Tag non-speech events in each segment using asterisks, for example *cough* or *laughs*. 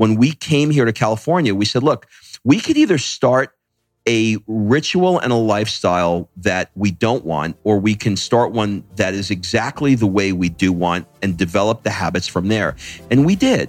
when we came here to California, we said, look, we could either start a ritual and a lifestyle that we don't want, or we can start one that is exactly the way we do want and develop the habits from there. And we did.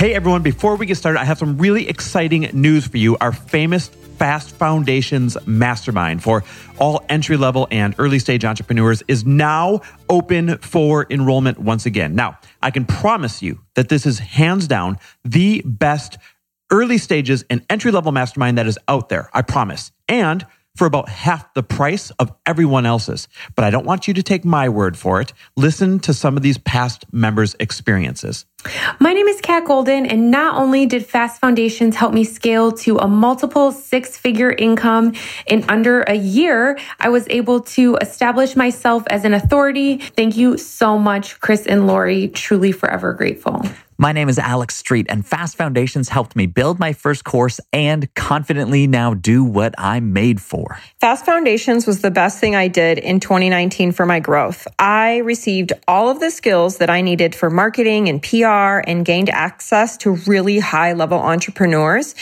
Hey everyone, before we get started, I have some really exciting news for you. Our famous Fast Foundations Mastermind for all entry level and early stage entrepreneurs is now open for enrollment once again. Now, I can promise you that this is hands down the best early stages and entry level mastermind that is out there. I promise. And for about half the price of everyone else's. But I don't want you to take my word for it. Listen to some of these past members' experiences. My name is Kat Golden, and not only did Fast Foundations help me scale to a multiple six figure income in under a year, I was able to establish myself as an authority. Thank you so much, Chris and Lori. Truly forever grateful. My name is Alex Street, and Fast Foundations helped me build my first course and confidently now do what I'm made for. Fast Foundations was the best thing I did in 2019 for my growth. I received all of the skills that I needed for marketing and PR and gained access to really high level entrepreneurs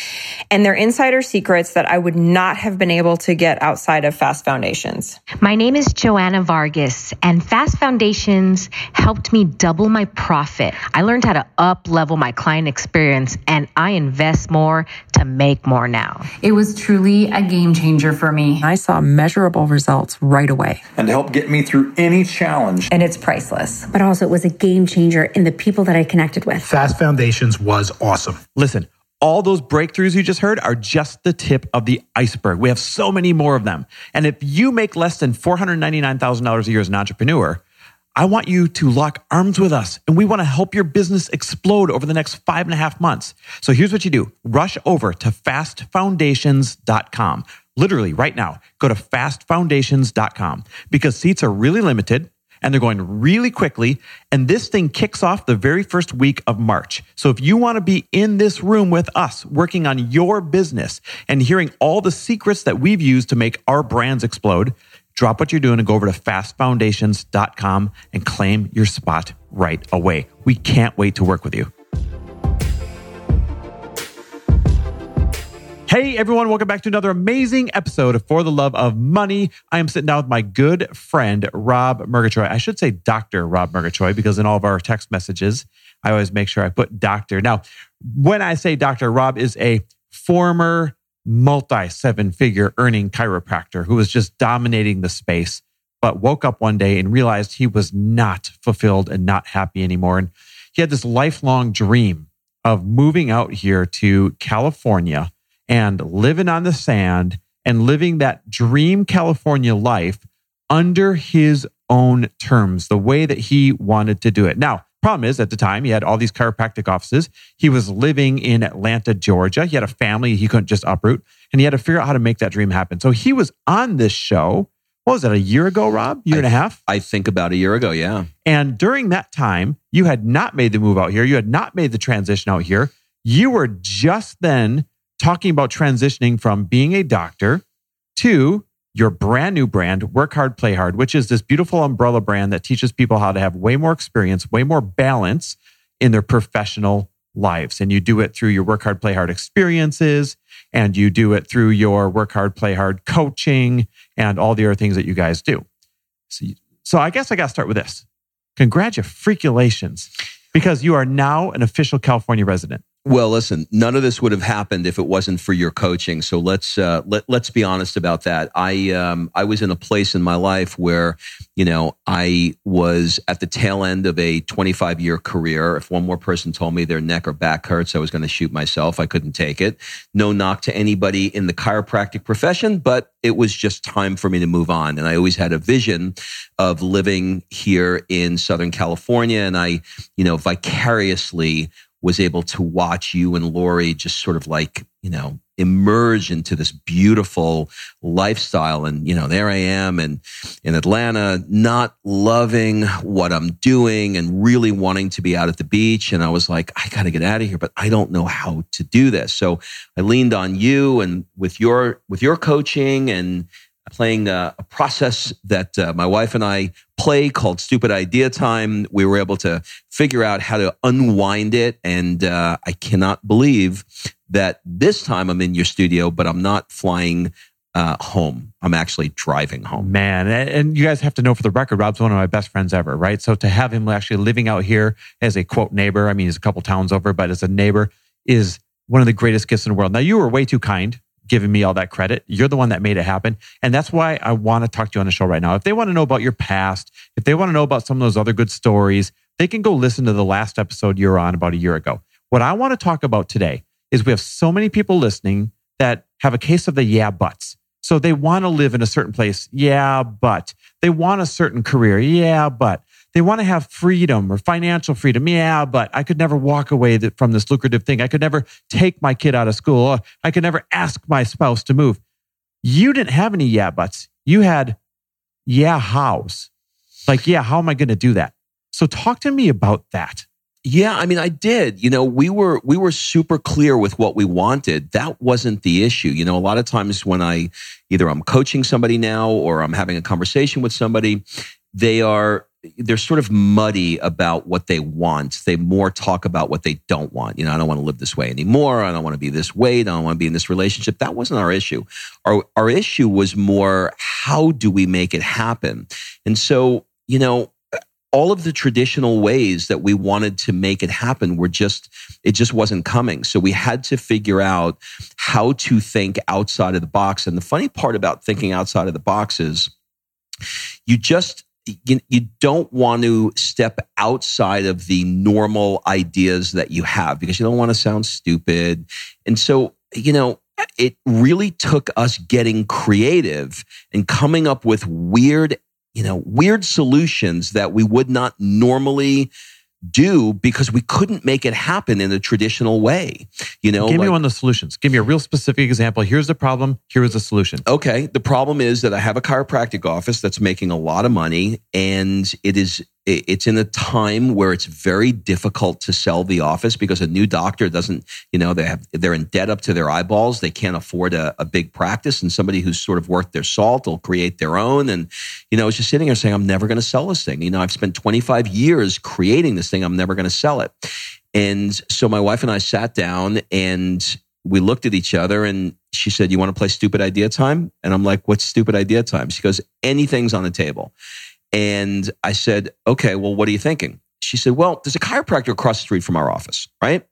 and their insider secrets that I would not have been able to get outside of Fast Foundations. My name is Joanna Vargas, and Fast Foundations helped me double my profit. I learned how to up level my client experience and I invest more to make more now. It was truly a game changer for me. I saw measurable results right away. And to help get me through any challenge. And it's priceless. But also, it was a game changer in the people that I connected with. Fast Foundations was awesome. Listen. All those breakthroughs you just heard are just the tip of the iceberg. We have so many more of them. And if you make less than $499,000 a year as an entrepreneur, I want you to lock arms with us and we want to help your business explode over the next five and a half months. So here's what you do rush over to fastfoundations.com. Literally right now, go to fastfoundations.com because seats are really limited and they're going really quickly. And this thing kicks off the very first week of March. So if you want to be in this room with us, working on your business and hearing all the secrets that we've used to make our brands explode, drop what you're doing and go over to fastfoundations.com and claim your spot right away. We can't wait to work with you. Hey everyone, welcome back to another amazing episode of For the Love of Money. I am sitting down with my good friend Rob Murgatroyd. I should say Dr. Rob Murgatroyd because in all of our text messages, I always make sure I put doctor. Now, when I say doctor, Rob is a former multi seven figure earning chiropractor who was just dominating the space, but woke up one day and realized he was not fulfilled and not happy anymore. And he had this lifelong dream of moving out here to California and living on the sand and living that dream California life under his own terms, the way that he wanted to do it. Now, Problem is, at the time, he had all these chiropractic offices. He was living in Atlanta, Georgia. He had a family he couldn't just uproot, and he had to figure out how to make that dream happen. So he was on this show. What was that, a year ago, Rob? Year I, and a half? I think about a year ago, yeah. And during that time, you had not made the move out here. You had not made the transition out here. You were just then talking about transitioning from being a doctor to your brand new brand, Work Hard, Play Hard, which is this beautiful umbrella brand that teaches people how to have way more experience, way more balance in their professional lives. And you do it through your Work Hard, Play Hard experiences, and you do it through your Work Hard, Play Hard coaching, and all the other things that you guys do. So, so I guess I got to start with this. Congratulations, because you are now an official California resident. Well, listen, none of this would have happened if it wasn't for your coaching. So let's uh, let let's be honest about that. I um, I was in a place in my life where, you know, I was at the tail end of a 25 year career. If one more person told me their neck or back hurts, I was going to shoot myself. I couldn't take it. No knock to anybody in the chiropractic profession, but it was just time for me to move on. And I always had a vision of living here in Southern California, and I, you know, vicariously was able to watch you and Lori just sort of like, you know, emerge into this beautiful lifestyle. And, you know, there I am and in Atlanta, not loving what I'm doing and really wanting to be out at the beach. And I was like, I got to get out of here, but I don't know how to do this. So I leaned on you and with your, with your coaching and, playing a, a process that uh, my wife and I play called Stupid Idea Time. We were able to figure out how to unwind it. And uh, I cannot believe that this time I'm in your studio, but I'm not flying uh, home. I'm actually driving home. Man, and you guys have to know for the record, Rob's one of my best friends ever, right? So to have him actually living out here as a quote neighbor, I mean, he's a couple towns over, but as a neighbor is one of the greatest gifts in the world. Now, you were way too kind giving me all that credit. You're the one that made it happen. And that's why I want to talk to you on the show right now. If they want to know about your past, if they want to know about some of those other good stories, they can go listen to the last episode you're on about a year ago. What I want to talk about today is we have so many people listening that have a case of the yeah buts. So they want to live in a certain place. Yeah, but they want a certain career. Yeah, but they want to have freedom or financial freedom. Yeah, but I could never walk away from this lucrative thing. I could never take my kid out of school. I could never ask my spouse to move. You didn't have any yeah buts. You had yeah hows. Like, yeah, how am I going to do that? So talk to me about that. Yeah, I mean, I did. You know, we were we were super clear with what we wanted. That wasn't the issue. You know, a lot of times when I either I'm coaching somebody now or I'm having a conversation with somebody, they are they're sort of muddy about what they want. They more talk about what they don't want. You know, I don't want to live this way anymore. I don't want to be this way. I don't want to be in this relationship. That wasn't our issue. Our our issue was more how do we make it happen? And so, you know, all of the traditional ways that we wanted to make it happen were just it just wasn't coming so we had to figure out how to think outside of the box and the funny part about thinking outside of the box is you just you, you don't want to step outside of the normal ideas that you have because you don't want to sound stupid. And so, you know, it really took us getting creative and coming up with weird, you know, weird solutions that we would not normally do because we couldn't make it happen in a traditional way. You know, give like, me one of the solutions. Give me a real specific example. Here's the problem. Here is the solution. Okay. The problem is that I have a chiropractic office that's making a lot of money and it is it's in a time where it's very difficult to sell the office because a new doctor doesn't, you know, they have they're in debt up to their eyeballs. They can't afford a, a big practice, and somebody who's sort of worth their salt will create their own. And you know, I was just sitting here saying, I'm never going to sell this thing. You know, I've spent 25 years creating this thing. I'm never going to sell it. And so my wife and I sat down and we looked at each other and she said, You want to play stupid idea time? And I'm like, What's stupid idea time? She goes, Anything's on the table. And I said, okay, well, what are you thinking? She said, well, there's a chiropractor across the street from our office, right?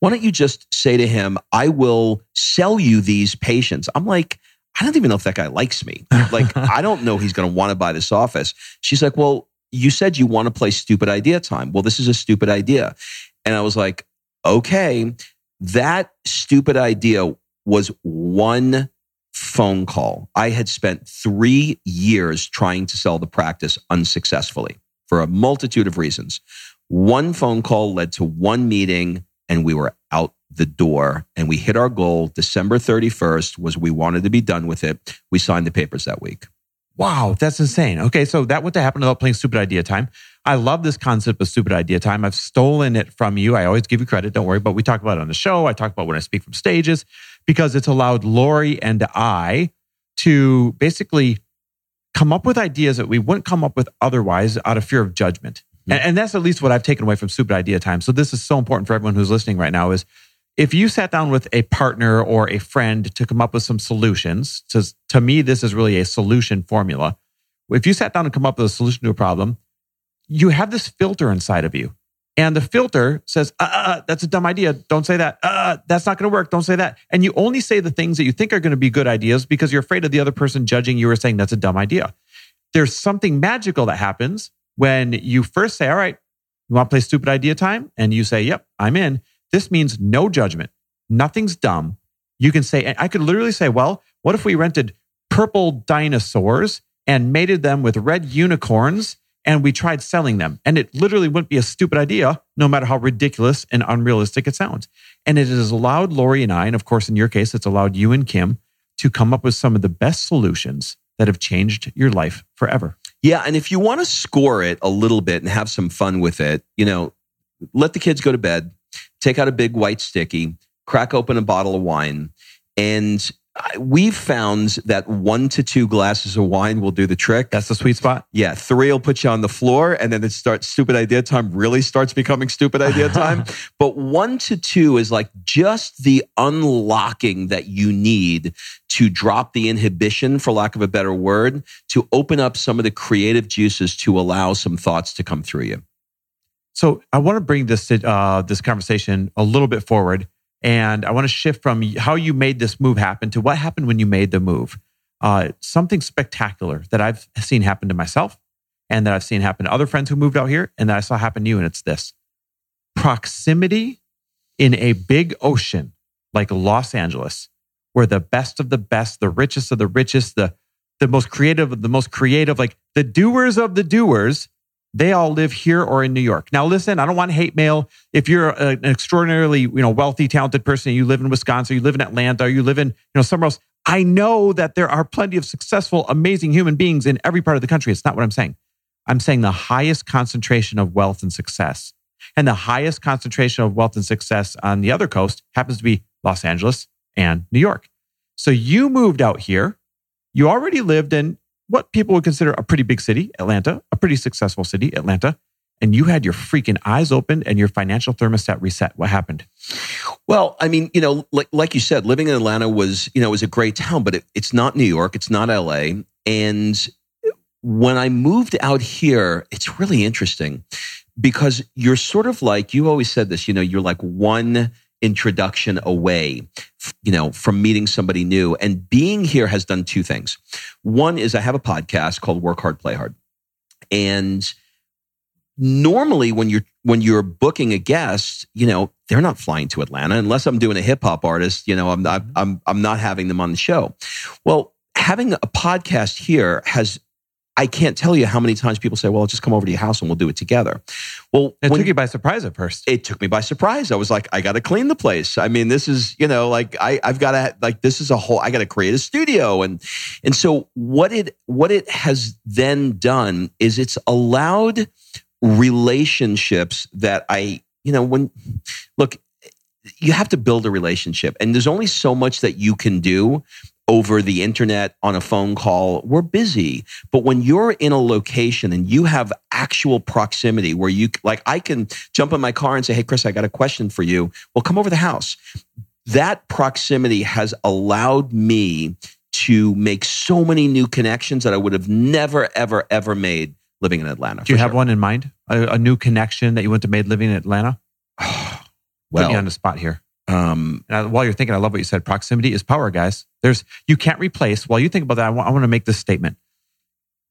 Why don't you just say to him, I will sell you these patients? I'm like, I don't even know if that guy likes me. Like, *laughs* I don't know he's going to want to buy this office. She's like, well, you said you want to play stupid idea time. Well, this is a stupid idea. And I was like, okay, that stupid idea was one phone call. I had spent three years trying to sell the practice unsuccessfully for a multitude of reasons. One phone call led to one meeting, and we were out the door and we hit our goal. December 31st was we wanted to be done with it. We signed the papers that week. Wow, that's insane. Okay, so that would happen without playing stupid idea time. I love this concept of stupid idea time. I've stolen it from you. I always give you credit, don't worry, but we talk about it on the show. I talk about when I speak from stages because it's allowed Lori and I to basically come up with ideas that we wouldn't come up with otherwise out of fear of judgment. Mm-hmm. And, and that's at least what I've taken away from stupid idea time. So this is so important for everyone who's listening right now is if you sat down with a partner or a friend to come up with some solutions, to, to me, this is really a solution formula. If you sat down and come up with a solution to a problem, you have this filter inside of you. And the filter says, uh, uh, uh that's a dumb idea. Don't say that. Uh, uh that's not going to work. Don't say that. And you only say the things that you think are going to be good ideas because you're afraid of the other person judging you or saying that's a dumb idea. There's something magical that happens when you first say, all right, you want to play stupid idea time? And you say, yep, I'm in. This means no judgment. Nothing's dumb. You can say, I could literally say, well, what if we rented purple dinosaurs and mated them with red unicorns and we tried selling them. And it literally wouldn't be a stupid idea, no matter how ridiculous and unrealistic it sounds. And it has allowed Lori and I, and of course, in your case, it's allowed you and Kim to come up with some of the best solutions that have changed your life forever. Yeah. And if you want to score it a little bit and have some fun with it, you know, let the kids go to bed, take out a big white sticky, crack open a bottle of wine, and we've found that one to two glasses of wine will do the trick. That's the sweet spot. Yeah, three will put you on the floor, and then it starts stupid idea time. Really starts becoming stupid idea *laughs* time. but one to two is like just the unlocking that you need to drop the inhibition, for lack of a better word, to open up some of the creative juices to allow some thoughts to come through you. So I want to bring this uh, this conversation a little bit forward and I want to shift from how you made this move happen to what happened when you made the move. Uh, something spectacular that I've seen happen to myself and that I've seen happen to other friends who moved out here and that I saw happen to you. And it's this proximity in a big ocean like Los Angeles, where the best of the best, the richest of the richest, the, the most creative of the most creative, like the doers of the doers they all live here or in New York. Now, listen, I don't want hate mail. If you're an extraordinarily, you know, wealthy, talented person, you live in Wisconsin, you live in Atlanta, you live in, you know, somewhere else. I know that there are plenty of successful, amazing human beings in every part of the country. It's not what I'm saying. I'm saying the highest concentration of wealth and success. And the highest concentration of wealth and success on the other coast happens to be Los Angeles and New York. So you moved out here. You already lived in what people would consider a pretty big city, Atlanta, a pretty successful city, Atlanta, and you had your freaking eyes opened and your financial thermostat reset. What happened? Well, I mean, you know, like like you said, living in Atlanta was, you know, was a great town, but it, it's not New York, it's not LA, and when I moved out here, it's really interesting because you're sort of like you always said this, you know, you're like one introduction away, you know, from meeting somebody new. And being here has done two things. One is I have a podcast called Work Hard, Play Hard. And normally when you're when you're booking a guest, you know, they're not flying to Atlanta unless I'm doing a hip hop artist, you know, I'm not mm-hmm. I'm I'm not having them on the show. Well, having a podcast here has I can't tell you how many times people say, well, I'll just come over to your house and we'll do it together. Well, it when, took you by surprise at first. It took me by surprise. I was like, I got to clean the place. I mean, this is, you know, like I, I've got to, like, this is a whole, I got to create a studio. And, and so what it, what it has then done is it's allowed relationships that I, you know, when, look, you have to build a relationship and there's only so much that you can do over the internet on a phone call. We're busy. But when you're in a location and you have actual proximity where you, like, I can jump in my car and say, Hey, Chris, I got a question for you. Well, come over the house. That proximity has allowed me to make so many new connections that I would have never, ever, ever made living in Atlanta. Do you have sure. one in mind? A, a, new connection that you went to made living in Atlanta? well, *sighs* Put me on the spot here. Um, and while you're thinking, I love what you said. Proximity is power, guys. There's you can't replace. While you think about that, I want, I want to make this statement.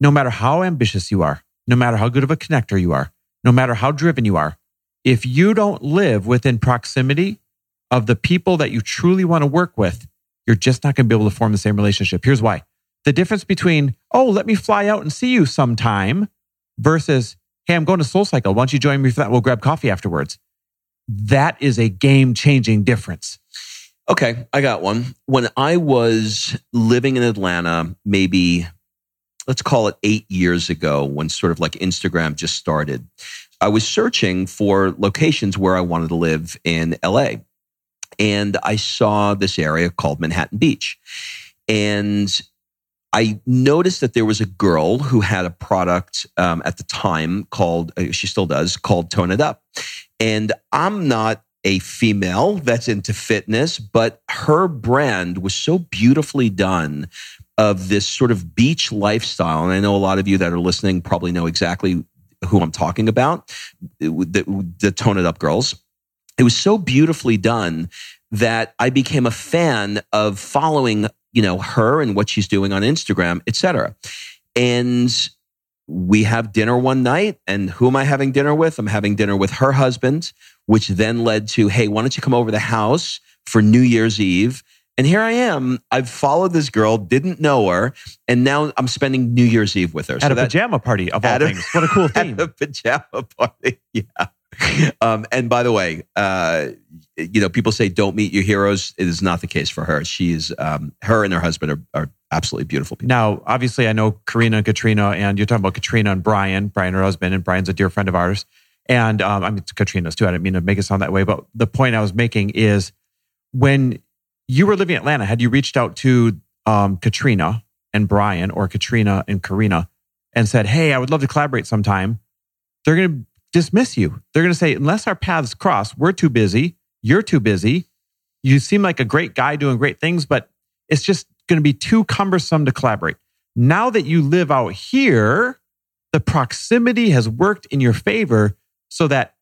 No matter how ambitious you are, no matter how good of a connector you are, no matter how driven you are, if you don't live within proximity of the people that you truly want to work with, you're just not going to be able to form the same relationship. Here's why. The difference between, oh, let me fly out and see you sometime versus, hey, I'm going to Soul Cycle. Why don't you join me for that? We'll grab coffee afterwards that is a game changing difference. Okay, I got one. When I was living in Atlanta, maybe let's call it eight years ago, when sort of like Instagram just started, I was searching for locations where I wanted to live in LA. And I saw this area called Manhattan Beach. And I noticed that there was a girl who had a product um, at the time called, uh, she still does, called Tone It Up. And I'm not a female that's into fitness, but her brand was so beautifully done of this sort of beach lifestyle. And I know a lot of you that are listening probably know exactly who I'm talking about the, the Tone It Up girls. It was so beautifully done that I became a fan of following, you know, her and what she's doing on Instagram, etc. And we have dinner one night and who am I having dinner with? I'm having dinner with her husband, which then led to, hey, why don't you come over the house for New Year's Eve And here I am. I've followed this girl, didn't know her, and now I'm spending New Year's Eve with her. At a that, pajama party of all things. what a cool thing. *laughs* At a pajama party. *laughs* Yeah. *laughs* Um, and by the way, uh, you know, people say don't meet your heroes. It is not the case for her. She's um, her and her husband are, are absolutely beautiful people. Now, obviously, I know Karena and Katrina, and you're talking about Katrina and Brian. Brian, her husband, and Brian's a dear friend of ours. And um, I mean, it's Katrina's too. I didn't mean to make it sound that way, but the point I was making is when you were living in Atlanta, had you reached out to um, Katrina and Brian or Katrina and Karena and said, Hey, I would love to collaborate sometime, they're going to dismiss you. They're going to say, Unless our paths cross, we're too busy. You're too busy. You seem like a great guy doing great things, but it's just going to be too cumbersome to collaborate. Now that you live out here, the proximity has worked in your favor so that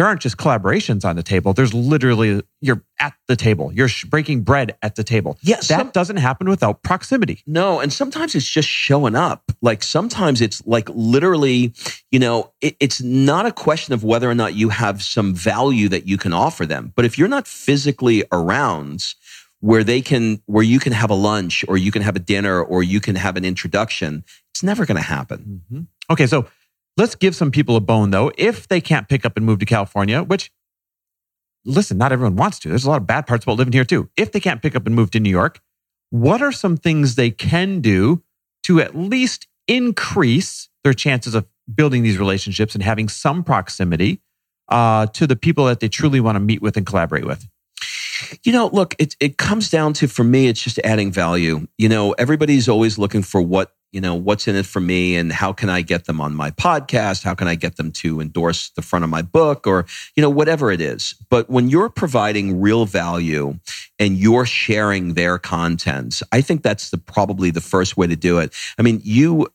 there aren't just collaborations on the table. There's literally, you're at the table. You're breaking bread at the table. Yes. That doesn't happen without proximity. No. And sometimes it's just showing up. Like sometimes it's like literally, you know, it, it's not a question of whether or not you have some value that you can offer them. But if you're not physically around, where they can where you can have a lunch or you can have a dinner or you can have an introduction it's never going to happen mm-hmm. okay so Let's give some people a bone though. If they can't pick up and move to California, which listen, not everyone wants to. There's a lot of bad parts about living here too. If they can't pick up and move to New York, what are some things they can do to at least increase their chances of building these relationships and having some proximity uh, to the people that they truly want to meet with and collaborate with? You know, look, it, it comes down to, for me, it's just adding value. You know, everybody's always looking for what you know, what's in it for me and how can I get them on my podcast? How can I get them to endorse the front of my book or, you know, whatever it is. But when you're providing real value and you're sharing their contents, I think that's the probably the first way to do it. I mean, you,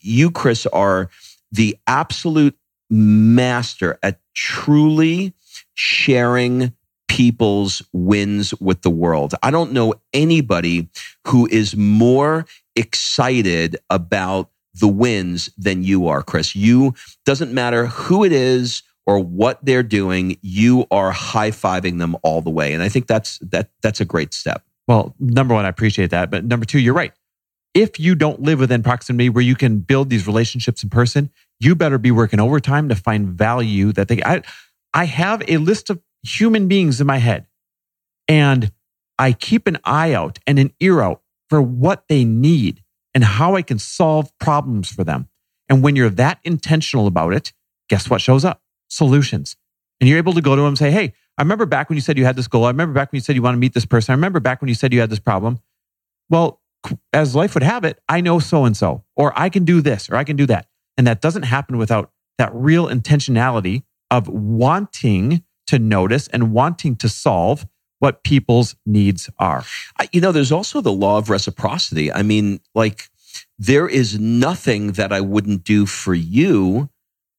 you, Chris, are the absolute master at truly sharing people's wins with the world. I don't know anybody who is more excited about the wins than you are, Chris. You doesn't matter who it is or what they're doing, you are high-fiving them all the way. And I think that's that that's a great step. Well, number one, I appreciate that. But number two, you're right. If you don't live within proximity where you can build these relationships in person, you better be working overtime to find value that they I I have a list of human beings in my head. And I keep an eye out and an ear out for what they need and how I can solve problems for them. And when you're that intentional about it, guess what shows up? Solutions. And you're able to go to them and say, Hey, I remember back when you said you had this goal. I remember back when you said you want to meet this person. I remember back when you said you had this problem. Well, as life would have it, I know so and so, or I can do this, or I can do that. And that doesn't happen without that real intentionality of wanting to notice and wanting to solve what people's needs are. You know, there's also the law of reciprocity. I mean, like, there is nothing that I wouldn't do for you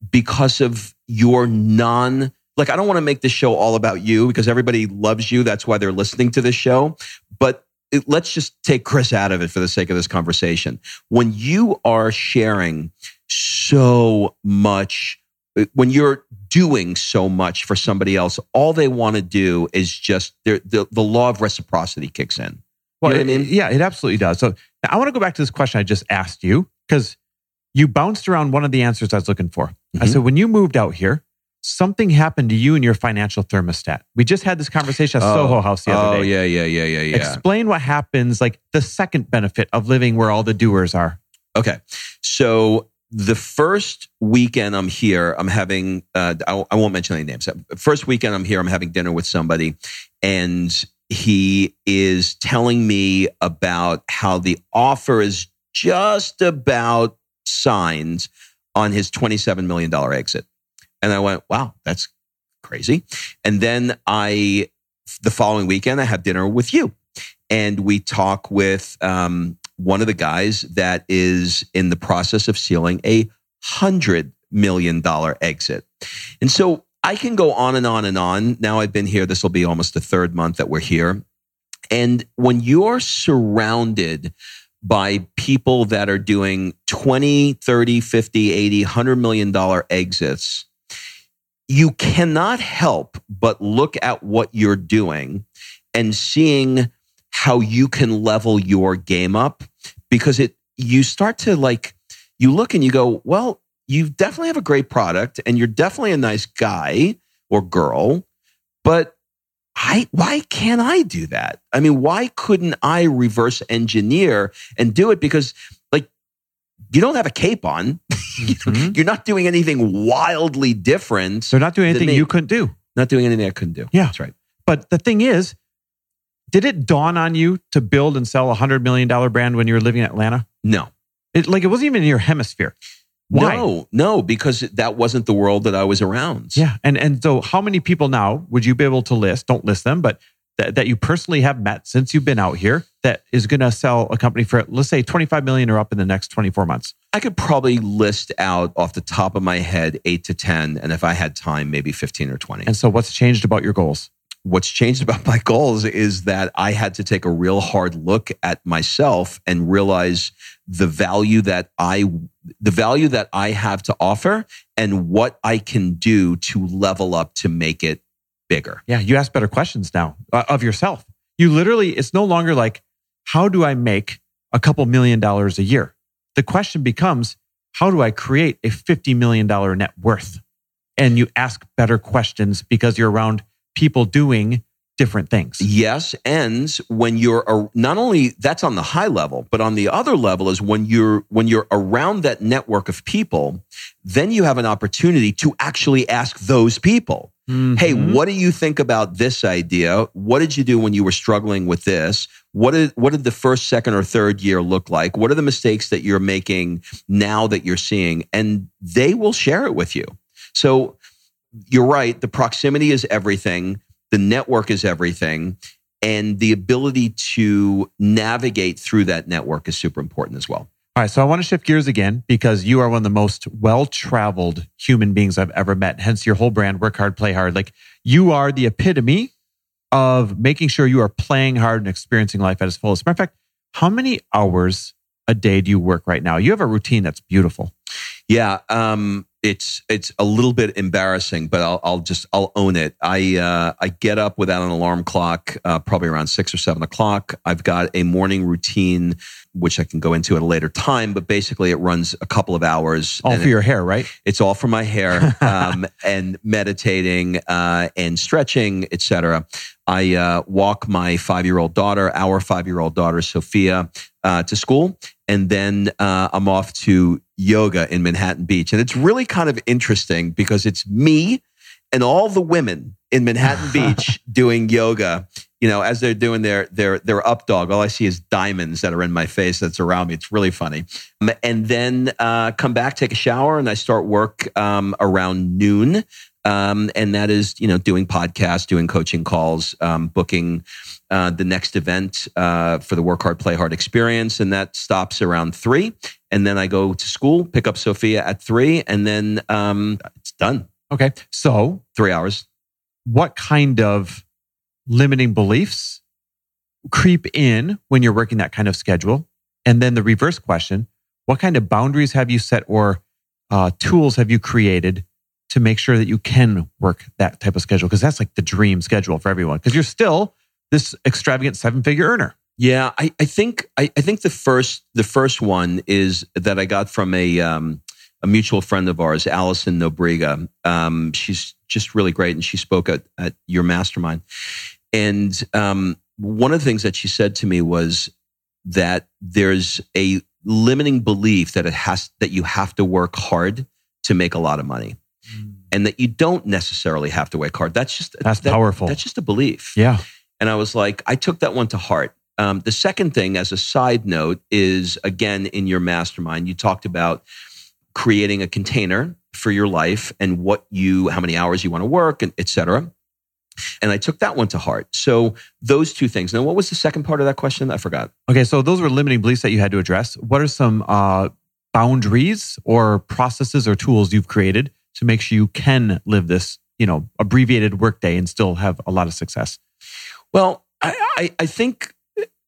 because of your non like I don't want to make this show all about you because everybody loves you. That's why they're listening to this show. But it, let's just take Chris out of it for the sake of this conversation. When you are sharing so much when you're doing so much for somebody else, all they want to do is just the, the law of reciprocity kicks in. Well, you know I mean? yeah, it absolutely does. So I want to go back to this question I just asked you because you bounced around one of the answers I was looking for. Mm-hmm. I said, when you moved out here, something happened to you and your financial thermostat. We just had this conversation at oh, Soho House the other oh, day. Oh, yeah, yeah, yeah, yeah, yeah. Explain what happens, like the second benefit of living where all the doers are. Okay. So the first weekend I'm here, I'm having, uh, I, I, won't mention any names. First weekend I'm here, I'm having dinner with somebody, and he is telling me about how the offer is just about signed on his $27 million exit. And I went, wow, that's crazy. And then I, the following weekend, I have dinner with you. And we talk with um, one of the guys that is in the process of sealing a hundred million dollar exit. And so I can go on and on and on. Now I've been here. This will be almost the third month that we're here. And when you're surrounded by people that are doing 20, 30, 50, 80, 100 million dollar exits, you cannot help but look at what you're doing and seeing how you can level your game up because it you start to like you look and you go, well, you definitely have a great product and you're definitely a nice guy or girl, but I why can't I do that? I mean, why couldn't I reverse engineer and do it because like you don't have a cape on. *laughs* Mhm. You're not doing anything wildly different. They're not doing anything you couldn't do. Not doing anything I couldn't do. Yeah. That's right. But the thing is, did it dawn on you to build and sell a hundred million dollar brand when you were living in Atlanta? No. It like it wasn't even in your hemisphere. Why? No, no, because that wasn't the world that I was around. Yeah, and and so how many people now would you be able to list? Don't list them, but that, that you personally have met since you've been out here that is going to sell a company for let's say twenty five million or up in the next twenty four months. I could probably list out off the top of my head eight to 10. And if I had time, maybe 15 or 20. And so, what's changed about your goals? What's changed about my goals is that I had to take a real hard look at myself and realize the value that I the value that I have to offer and what I can do to level up to make it bigger. Yeah, you ask better questions now uh, of yourself. You literally, it's no longer like, how do I make a couple million dollars a year? The question becomes, how do I create a $50 million net worth? And you ask better questions because you're around people doing different things. Yes, and when you're a, not only that's on the high level, but on the other level is when you're when you're around that network of people, then you have an opportunity to actually ask those people. Hey, Mhm. what do you think about this idea? What did you do when you were struggling with this? What did what did the first, second, or third year look like? What are the mistakes that you're making now that you're seeing? And they will share it with you. So you're right. The proximity is everything. The network is everything. And the ability to navigate through that network is super important as well. All right, so I want to shift gears again because you are one of the most well traveled human beings I've ever met. Hence your whole brand, work hard, play hard. Like you are the epitome of making sure you are playing hard and experiencing life at its fullest. Matter of fact, how many hours a day do you work right now? You have a routine that's beautiful. Yeah, um, it's it's a little bit embarrassing, but I'll, I'll just I'll own it. I uh, I get up without an alarm clock, uh, probably around six or seven o'clock. I've got a morning routine, which I can go into at a later time, but basically it runs a couple of hours. All for it- your hair, right? It's all for my hair *laughs* um, and meditating uh, and stretching, etc. I uh, walk my five-year-old daughter, our five-year-old daughter Sophia, uh, to school, and then uh, I'm off to yoga in Manhattan Beach, and it's really kind of interesting because it's me and all the women in Manhattan *laughs* Beach doing yoga. You know, as they're doing their their their up dog, all I see is diamonds that are in my face that's around me. It's really funny. Um, And then uh, come back, take a shower, and I start work um, around noon. Um, and that is, you know, doing podcasts, doing coaching calls, um, booking uh, the next event uh, for the Work Hard, Play Hard experience. And that stops around three. And then I go to school, pick up Sophia at three, and then um, it's done. Okay. So Three hours. what kind of limiting beliefs creep in when you're working that kind of schedule? And then the reverse question what kind of boundaries have you set or uh, tools have you created to make sure that you can work that type of schedule? Because that's like the dream schedule for everyone, because you're still this extravagant seven figure earner. Yeah, I, I think I, I think the first the first one is that I got from a um, a mutual friend of ours, Allison Nobriga. Um, she's just really great, and she spoke at, at your mastermind. And um, one of the things that she said to me was that there's a limiting belief that it has that you have to work hard to make a lot of money, and that you don't necessarily have to work hard. That's just That's that- powerful. That's just a belief. Yeah. And I was like, I took that one to heart. Um, the second thing, as a side note, is again in your mastermind, you talked about creating a container for your life and what you, how many hours you want to work, and et cetera. And I took that one to heart. So those two things. Now, what was the second part of that question? I forgot. Okay. So those were limiting beliefs that you had to address. What are some uh, boundaries or processes or tools you've created to make sure you can live this, you know, abbreviated workday and still have a lot of success? Well, I, I, I think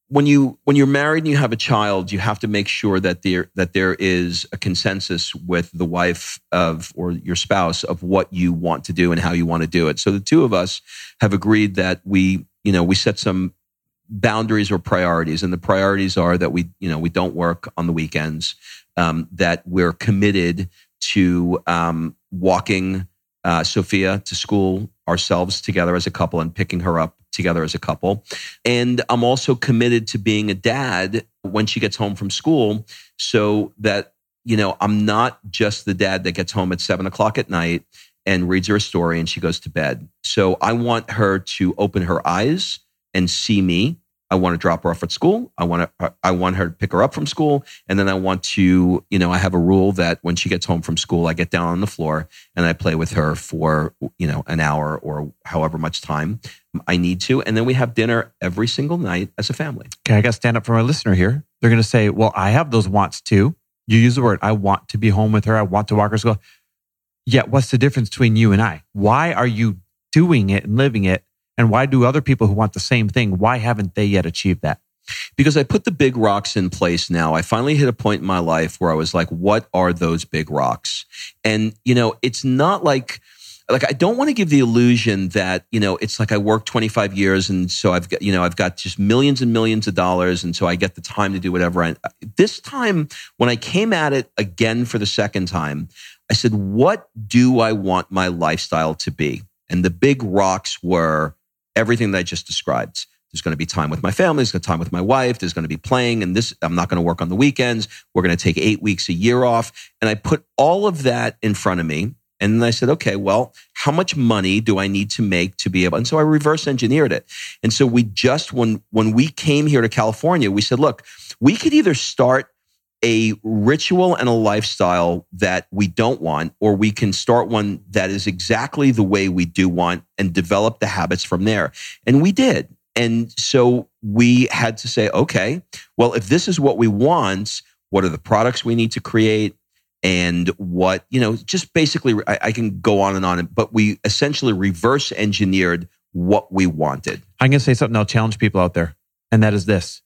when you when you're married and you have a child, you have to make sure that there that there is a consensus with the wife of or your spouse of what you want to do and how you want to do it. So the two of us have agreed that we you know we set some boundaries or priorities, and the priorities are that we, you know, we don't work on the weekends, um, that we're committed to um, walking uh, Sophia to school ourselves together as a couple and picking her up together as a couple. And I'm also committed to being a dad when she gets home from school so that, you know, I'm not just the dad that gets home at seven o'clock at night and reads her a story and she goes to bed. So I want her to open her eyes and see me I want to drop her off at school. I want to, uh, I want her to pick her up from school. And then I want to, you know, I have a rule that when she gets home from school, I get down on the floor and I play with her for, you know, an hour or however much time I need to. And then we have dinner every single night as a family. Okay. I got to stand up for my listener here. They're going to say, well, I have those wants too. You use the word, I want to be home with her. I want to walk her to school. Yet what's the difference between you and I? Why are you doing it and living it and why do other people who want the same thing, why haven't they yet achieved that? Because I put the big rocks in place now. I finally hit a point in my life where I was like, what are those big rocks? And, you know, it's not like, like I don't want to give the illusion that you know it's like I worked 25 years and so I've got you know I've got just millions and millions of dollars and so I get the time to do whatever. I, this time when I came at it again for the second time, I said, "What do I want my lifestyle to be?" And the big rocks were everything that I just described. There's going to be time with my family. There's going to be time with my wife. There's going to be playing. And this, I'm not going to work on the weekends. We're going to take eight weeks a year off. And I put all of that in front of me. And then I said, okay, well, how much money do I need to make to be able? And so I reverse engineered it. And so we just, when, when we came here to California, we said, look, we could either start a ritual and a lifestyle that we don't want, or we can start one that is exactly the way we do want and develop the habits from there. And we did. And so we had to say, okay, well, if this is what we want, what are the products we need to create? And what, you know, just basically, I, I can go on and on, but we essentially reverse engineered what we wanted. I'm going to say something I'll challenge people out there. And that is this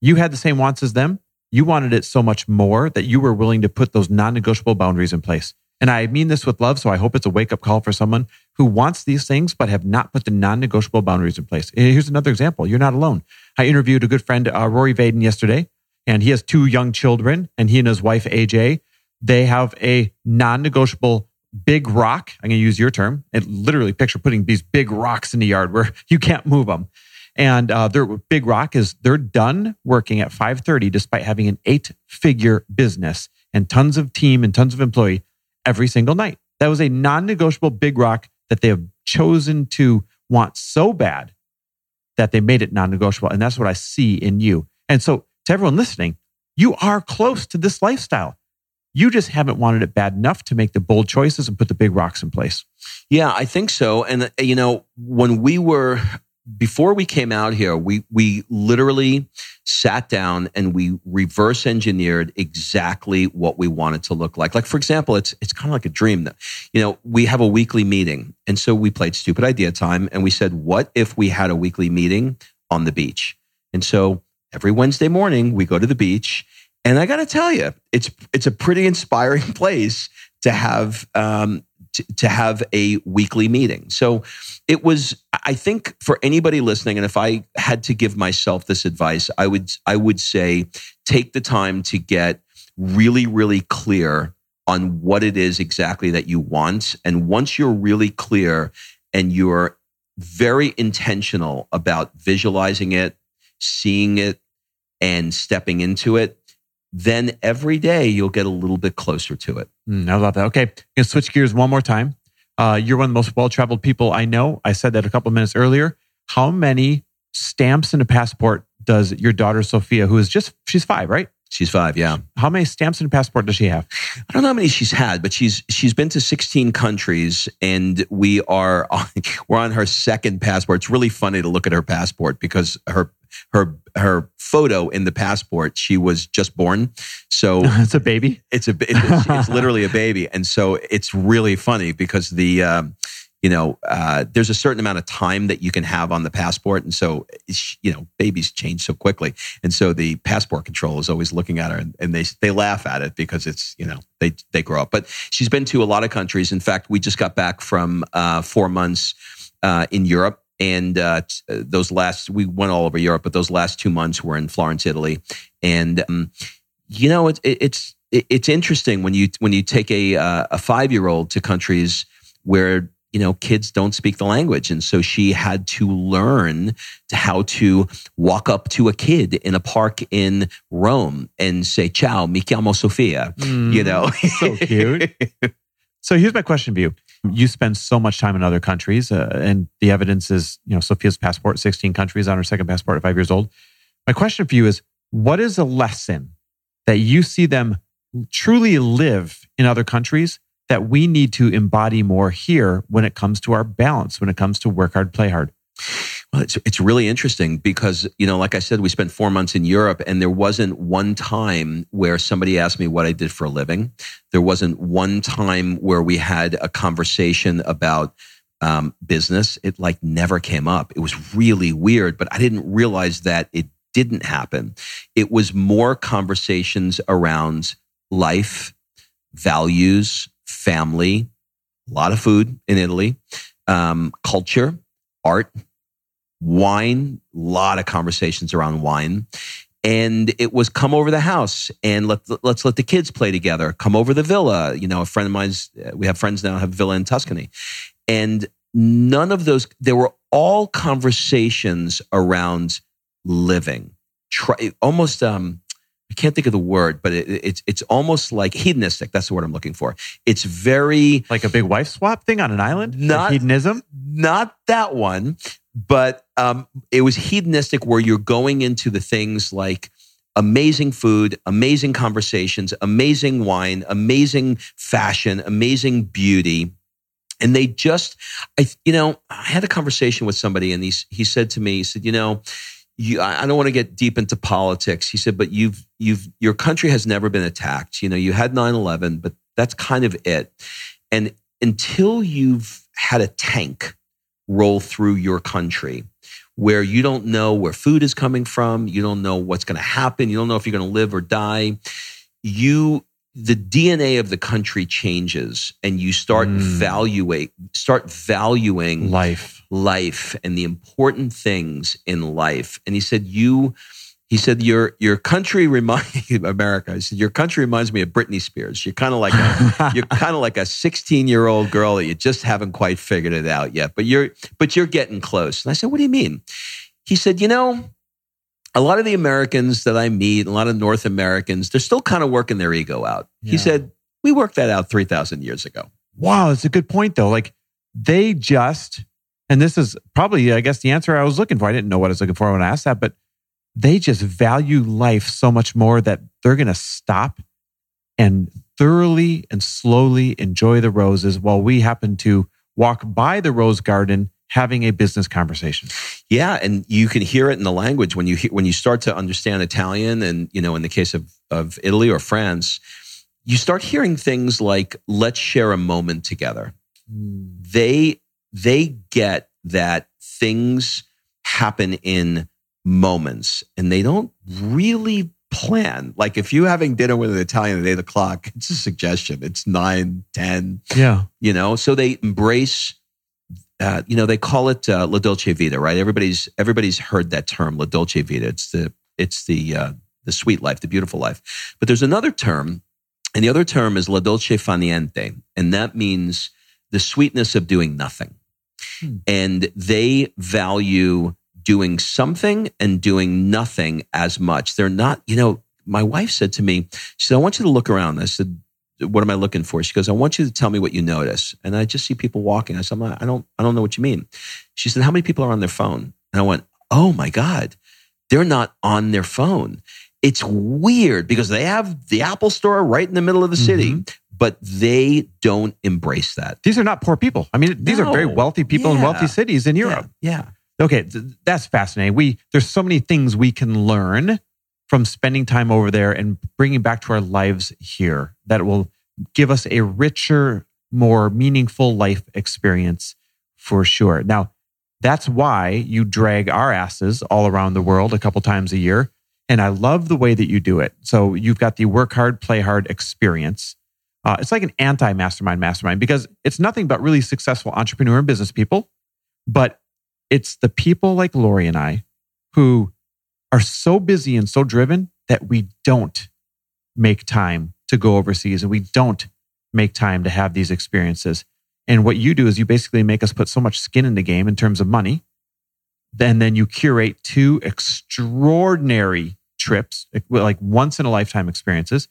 you had the same wants as them you wanted it so much more that you were willing to put those non negotiable boundaries in place. And I mean this with love. So I hope it's a wake up call for someone who wants these things, but have not put the non negotiable boundaries in place. Here's another example. You're not alone. I interviewed a good friend, uh, Rory Vaden, yesterday, and he has two young children, and he and his wife, AJ, they have a non negotiable big rock. I'm going to use your term It literally picture putting these big rocks in the yard where *laughs* you can't move them. And uh, their big rock is they're done working at 5:30 despite having an eight-figure business and tons of team and tons of employee every single night. That was a non-negotiable big rock that they have chosen to want so bad that they made it non-negotiable. And that's what I see in you. And so to everyone listening, you are close to this lifestyle. You just haven't wanted it bad enough to make the bold choices and put the big rocks in place. Yeah, I think so. And, uh, you know, when we were before we came out here, we we literally sat down and we reverse engineered exactly what we wanted to look like. Like for example, it's it's kind of like a dream that you know we have a weekly meeting, and so we played stupid idea time, and we said, what if we had a weekly meeting on the beach? And so every Wednesday morning we go to the beach, and I got to tell you, it's it's a pretty inspiring *laughs* place to have um, to, to have a weekly meeting. So it was, I think for anybody listening, and if I had to give myself this advice, I would, I would say take the time to get really, really clear on what it is exactly that you want. And once you're really clear and you're very intentional about visualizing it, seeing it, and stepping into it, then every day you'll get a little bit closer to it. Mm, I love that. Okay, gonna switch gears one more time. Uh, you're one of the most well traveled people I know. I said that a couple minutes earlier. How many stamps in a passport does your daughter Sophia, who is just she's five, right? She's five, yeah. How many stamps in a passport does she have? I don't know how many she's had, but she's she's been to 16 countries, and we are on, *laughs* we're on her second passport. It's really funny to look at her passport because her her her photo in the passport she was just born. So *laughs* it's a baby? It's a it's, it's literally a baby. And so it's really funny because the um, you know uh, there's a certain amount of time that you can have on the passport. And so you know babies change so quickly. And so the passport control is always looking at her and, and they they laugh at it because it's you know they they grow up. But she's been to a lot of countries. In fact we just got back from uh, four months uh, in Europe and uh, those last we went all over Europe, but those last two months were in Florence, Italy, and um, you know it, it, it's it's interesting when you when you take a uh, a five year old to countries where you know kids don't speak the language. And so she had to learn to how to walk up to a kid in a park in Rome and say ciao mi chiamo Sofia mm, you know? So cute. *laughs* So here's my question for you you spend so much time in other countries uh, and the evidence is you know, Sophia's passport 16 countries on her second passport at 5 years old my question for you is what is a lesson that you see them truly live in other countries that we need to embody more here when it comes to our balance, when it comes to work hard, play hard? Well, it's, it's really interesting because, you know, like I said, we spent four months in Europe and there wasn't one time where somebody asked me what I did for a living. There wasn't one time where we had a conversation about um, business. It like never came up. It was really weird, but I didn't realize that it didn't happen. It was more conversations around life, values, family, a lot of food in Italy, um, culture, art, wine, a lot of conversations around wine. And it was come over the house and let, let's let the kids play together. Come over the villa. You know, a friend of mine's, we have friends now have a villa in Tuscany. And none of those, there were all conversations around living, try, almost, um, I can't think of the word, but it, it's it's almost like hedonistic. That's the word I'm looking for. It's very like a big wife swap thing on an island. Not like hedonism. Not that one, but um, it was hedonistic, where you're going into the things like amazing food, amazing conversations, amazing wine, amazing fashion, amazing beauty. And they just, I, you know, I had a conversation with somebody, and he he said to me, he said, you know you, I don't want to get deep into politics. He said, but you've, you've, your country has never been attacked. You know, you had 9 11, but that's kind of it. And until you've had a tank roll through your country where you don't know where food is coming from, you don't know what's going to happen, you don't know if you're going to live or die, you, the DNA of the country changes and you start mm. evaluate, start valuing life life and the important things in life. And he said, you, he said, your, your country reminds *laughs* America. He said, your country reminds me of Britney Spears. You're kind of like a, *laughs* you're kind of like a 16 year old girl that you just haven't quite figured it out yet, but you're, but you're getting close. And I said, what do you mean? He said, you know, a lot of the Americans that I meet, a lot of North Americans, they're still kind of working their ego out. Yeah. He said, we worked that out 3,000 years ago. Wow, that's a good point though. Like they just and this is probably, I guess, the answer I was looking for. I didn't know what I was looking for when I asked that, but they just value life so much more that they're going to stop and thoroughly and slowly enjoy the roses while we happen to walk by the rose garden having a business conversation. Yeah, and you can hear it in the language when you when you start to understand Italian and you know in the case of of Italy or France, you start hearing things like let's share a moment together. Mm. They they get that things happen in moments and they don't really plan. Like if you're having dinner with an Italian at eight o'clock, *laughs* it's a suggestion. It's nine, 10. Yeah. You know, so they embrace, uh, you know, they call it uh, La Dolce Vita, right? Everybody's, everybody's heard that term, La Dolce Vita. It's the, it's the, uh, the sweet life, the beautiful life. But there's another term, and the other term is La Dolce Far Niente. And that means the sweetness of doing nothing. Hmm. And they value doing something and doing nothing as much. They're not, you know, my wife said to me, she said, I want you to look around. I said, what am I looking for? She goes, I want you to tell me what you notice. And I just see people walking. I said, I don't, I don't know what you mean. She said, how many people are on their phone? And I went, oh my God, they're not on their phone. It's weird because they have the Apple store right in the middle of the city, mm-hmm but they don't embrace that. These are not poor people. I mean, these no. are very wealthy people yeah. in wealthy cities in Europe. Yeah. yeah. Okay, th- that's fascinating. We there's so many things we can learn from spending time over there and bringing back to our lives here that will give us a richer, more meaningful life experience for sure. Now, that's why you drag our asses all around the world a couple times a year. And I love the way that you do it. So you've got the work hard, play hard experience uh, it's like an anti mastermind mastermind because it's nothing but really successful entrepreneur and business people, but It's the people like Lori and I who are so busy and so driven that we don't make time to go overseas and we don't make time to have these experiences. And what you do is you basically make us put so much skin in the game in terms of money. Then, then you curate two extraordinary trips, like once in a lifetime experiences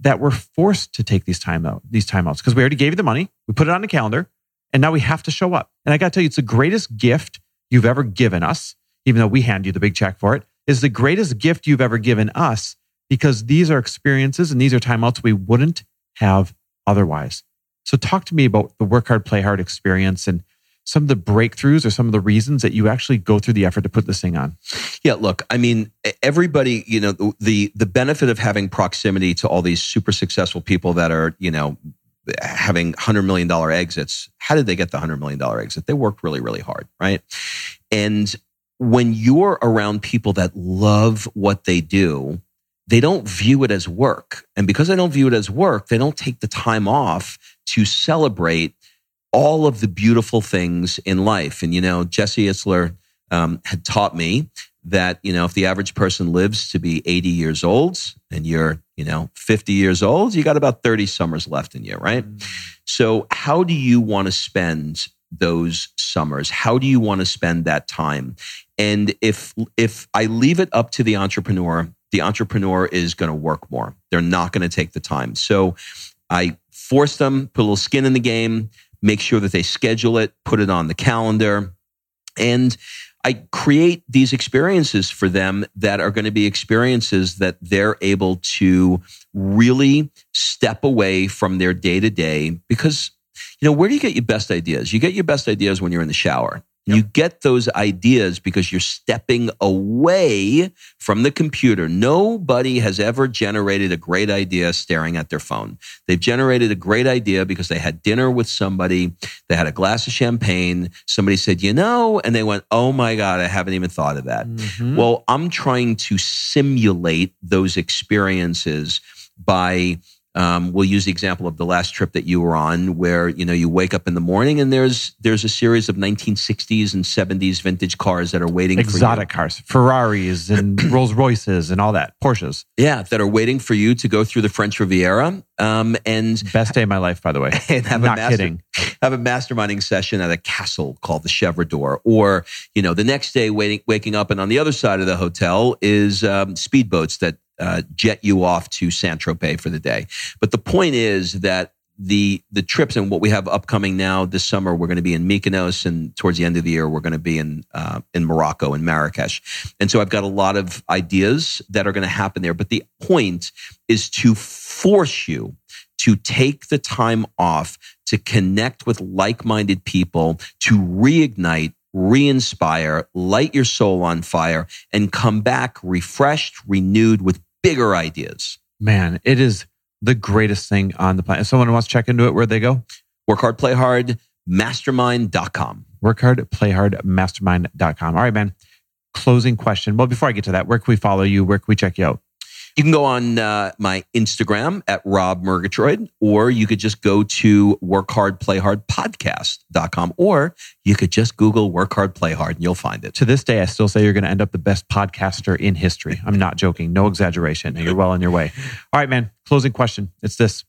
that we're forced to take these time out, these timeouts because we already gave you the money. We put it on the calendar and now we have to show up. And I got to tell you, it's the greatest gift you've ever given us, even though we hand you the big check for it, is the greatest gift you've ever given us because these are experiences and these are timeouts we wouldn't have otherwise. So talk to me about the work hard, play hard experience and some of the breakthroughs or some of the reasons that you actually go through the effort to put this thing on? Yeah, look, I mean, everybody, you know, the the benefit of having proximity to all these super successful people that are, you know, having hundred million dollar exits. How did they get the hundred million dollar exit? They worked really, really hard, right? And when you're around people that love what they do, they don't view it as work. And because they don't view it as work, they don't take the time off to celebrate all of the beautiful things in life. And, you know, Jesse Itzler um, had taught me that, you know, if the average person lives to be 80 years old and you're, you know, 50 years old, you got about 30 summers left in you, right? Mm. So, how do you want to spend those summers? How do you want to spend that time? And if if I leave it up to the entrepreneur, the entrepreneur is going to work more. They're not going to take the time. So I force them, put a little skin in the game, make sure that they schedule it, put it on the calendar. And I create these experiences for them that are going to be experiences that they're able to really step away from their day to day because, you know, where do you get your best ideas? You get your best ideas when you're in the shower. Yep. You get those ideas because you're stepping away from the computer. Nobody has ever generated a great idea staring at their phone. They've generated a great idea because they had dinner with somebody, they had a glass of champagne, somebody said, you know, and they went, oh my God, I haven't even thought of that. Mm-hmm. Well, I'm trying to simulate those experiences by um, we'll use the example of the last trip that you were on, where you know you wake up in the morning and there's there's a series of 1960s and 70s vintage cars that are waiting exotic cars, Ferraris and *clears throat* Rolls Royces and all that, Porsches. Yeah, that are waiting for you to go through the French Riviera. Um, and best day of my life, by the way. *laughs* And have Not a master, kidding. Have a masterminding session at a castle called the Chèvre d'Or, or you know the next day waiting, waking up and on the other side of the hotel is um, speedboats that uh, jet you off to Saint Tropez for the day. But the point is that the the trips and what we have upcoming now this summer, we're going to be in Mykonos, and towards the end of the year, we're going to be in uh, in Morocco and Marrakesh. And so I've got a lot of ideas that are going to happen there. But the point is to force you to take the time off to connect with like minded people, to reignite re inspire, light your soul on fire, and come back refreshed, renewed with bigger ideas. Man, it is the greatest thing on the planet. If someone wants to check into it, where'd they go? Work hard, play hard, mastermind.com. Work hard, play hard, mastermind.com. All right, man. Closing question. Well, before I get to that, where can we follow you? Where can we check you out? You can go on uh, my Instagram at Rob Murgatroyd, or you could just go to workhardplayhardpodcast.com, or you could just Google Work Hard, Play Hard, and you'll find it. To this day, I still say you're going to end up the best podcaster in history. I'm not joking. No exaggeration. You're well on your way. All right, man. Closing question. It's this.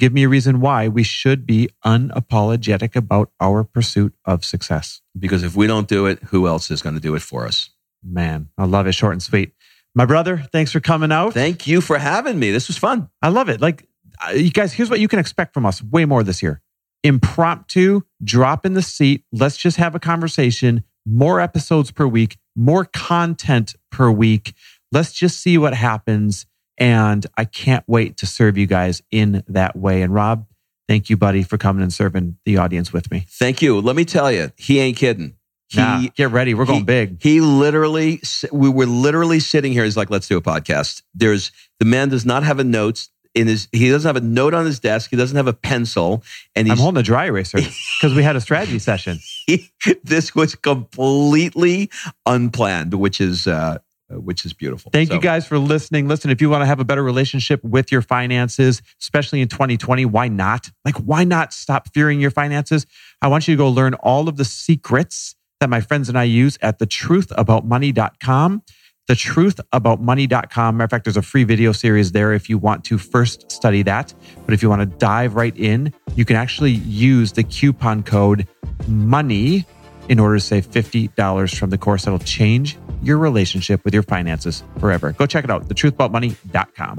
Give me a reason why we should be unapologetic about our pursuit of success. Because if we don't do it, who else is going to do it for us? Man, I love it. Short and sweet. My brother, thanks for coming out. Thank you for having me. This was fun. I love it. Like, uh, you guys, here's what you can expect from us way more this year impromptu, drop in the seat. Let's just have a conversation. More episodes per week, more content per week. Let's just see what happens. And I can't wait to serve you guys in that way. And Rob, thank you, buddy, for coming and serving the audience with me. Thank you. Let me tell you, he ain't kidding. He, nah, get ready. We're going he, big. He literally, we were literally sitting here. He's like, let's do a podcast. There's, the man does not have a notes in his, he doesn't have a note on his desk. He doesn't have a pencil. And I'm holding a dry eraser *laughs* because we had a strategy session. He, this was completely unplanned, which is, uh, which is beautiful. Thank so. you guys for listening. Listen, if you want to have a better relationship with your finances, especially in 2020, why not? Like, why not stop fearing your finances? I want you to go learn all of the secrets that my friends and I use at thetruthaboutmoney.com. Thetruthaboutmoney.com. Matter of fact, there's a free video series there if you want to first study that. But if you want to dive right in, you can actually use the coupon code MONEY in order to save $50 from the course that'll change your relationship with your finances forever. Go check it out, thetruthaboutmoney.com.